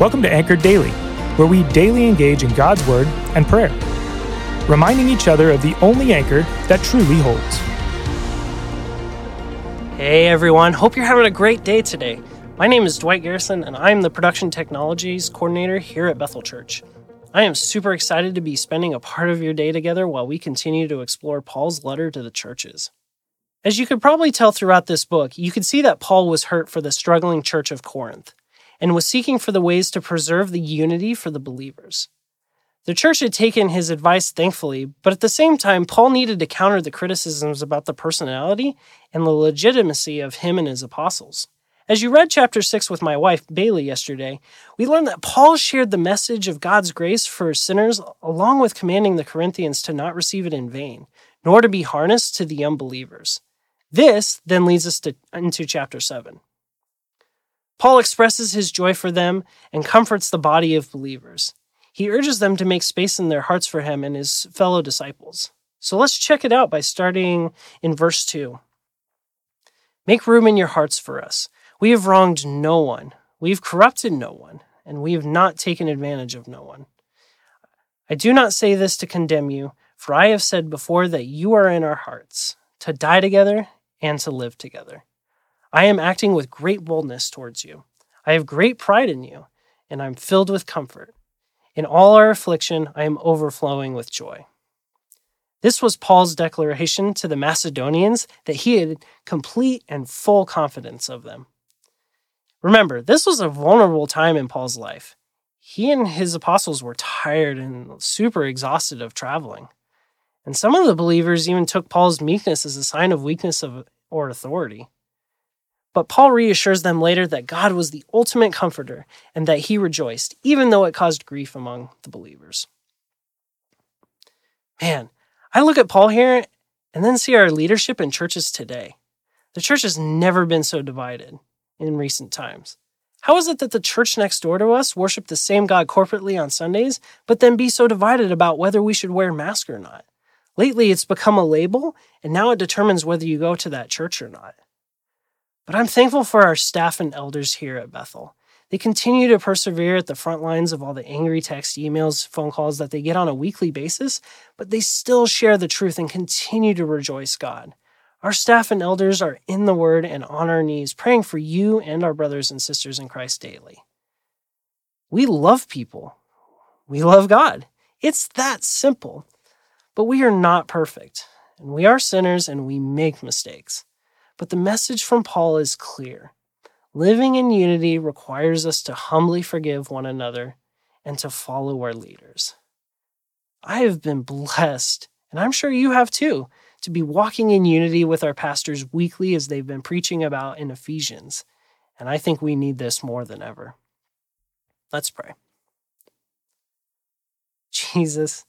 Welcome to Anchored Daily, where we daily engage in God's Word and prayer, reminding each other of the only anchor that truly holds. Hey everyone, hope you're having a great day today. My name is Dwight Garrison, and I'm the Production Technologies Coordinator here at Bethel Church. I am super excited to be spending a part of your day together while we continue to explore Paul's letter to the churches. As you could probably tell throughout this book, you can see that Paul was hurt for the struggling church of Corinth and was seeking for the ways to preserve the unity for the believers. The church had taken his advice thankfully, but at the same time, Paul needed to counter the criticisms about the personality and the legitimacy of him and his apostles. As you read chapter 6 with my wife, Bailey, yesterday, we learned that Paul shared the message of God's grace for sinners along with commanding the Corinthians to not receive it in vain, nor to be harnessed to the unbelievers. This then leads us to, into chapter 7. Paul expresses his joy for them and comforts the body of believers. He urges them to make space in their hearts for him and his fellow disciples. So let's check it out by starting in verse 2. Make room in your hearts for us. We have wronged no one, we have corrupted no one, and we have not taken advantage of no one. I do not say this to condemn you, for I have said before that you are in our hearts, to die together and to live together. I am acting with great boldness towards you. I have great pride in you, and I'm filled with comfort. In all our affliction, I am overflowing with joy. This was Paul's declaration to the Macedonians that he had complete and full confidence of them. Remember, this was a vulnerable time in Paul's life. He and his apostles were tired and super exhausted of traveling. And some of the believers even took Paul's meekness as a sign of weakness of, or authority. But Paul reassures them later that God was the ultimate comforter and that he rejoiced, even though it caused grief among the believers. Man, I look at Paul here and then see our leadership in churches today. The church has never been so divided in recent times. How is it that the church next door to us worship the same God corporately on Sundays, but then be so divided about whether we should wear a mask or not? Lately, it's become a label, and now it determines whether you go to that church or not. But I'm thankful for our staff and elders here at Bethel. They continue to persevere at the front lines of all the angry text, emails, phone calls that they get on a weekly basis, but they still share the truth and continue to rejoice God. Our staff and elders are in the Word and on our knees, praying for you and our brothers and sisters in Christ daily. We love people. We love God. It's that simple. But we are not perfect, and we are sinners and we make mistakes. But the message from Paul is clear. Living in unity requires us to humbly forgive one another and to follow our leaders. I have been blessed, and I'm sure you have too, to be walking in unity with our pastors weekly as they've been preaching about in Ephesians. And I think we need this more than ever. Let's pray. Jesus,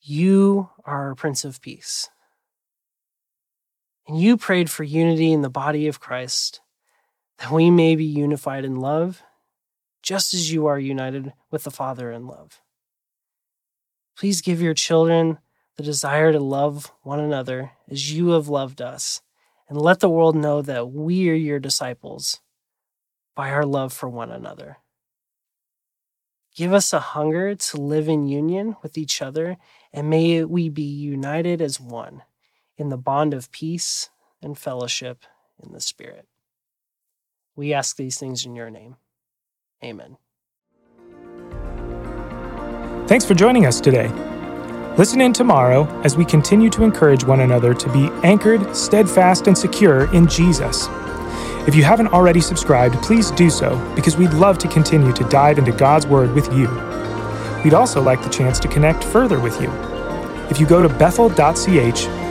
you are our Prince of Peace. And you prayed for unity in the body of Christ, that we may be unified in love, just as you are united with the Father in love. Please give your children the desire to love one another as you have loved us, and let the world know that we are your disciples by our love for one another. Give us a hunger to live in union with each other, and may we be united as one in the bond of peace and fellowship in the Spirit. We ask these things in your name. Amen. Thanks for joining us today. Listen in tomorrow as we continue to encourage one another to be anchored, steadfast, and secure in Jesus. If you haven't already subscribed, please do so because we'd love to continue to dive into God's Word with you. We'd also like the chance to connect further with you. If you go to bethel.ch,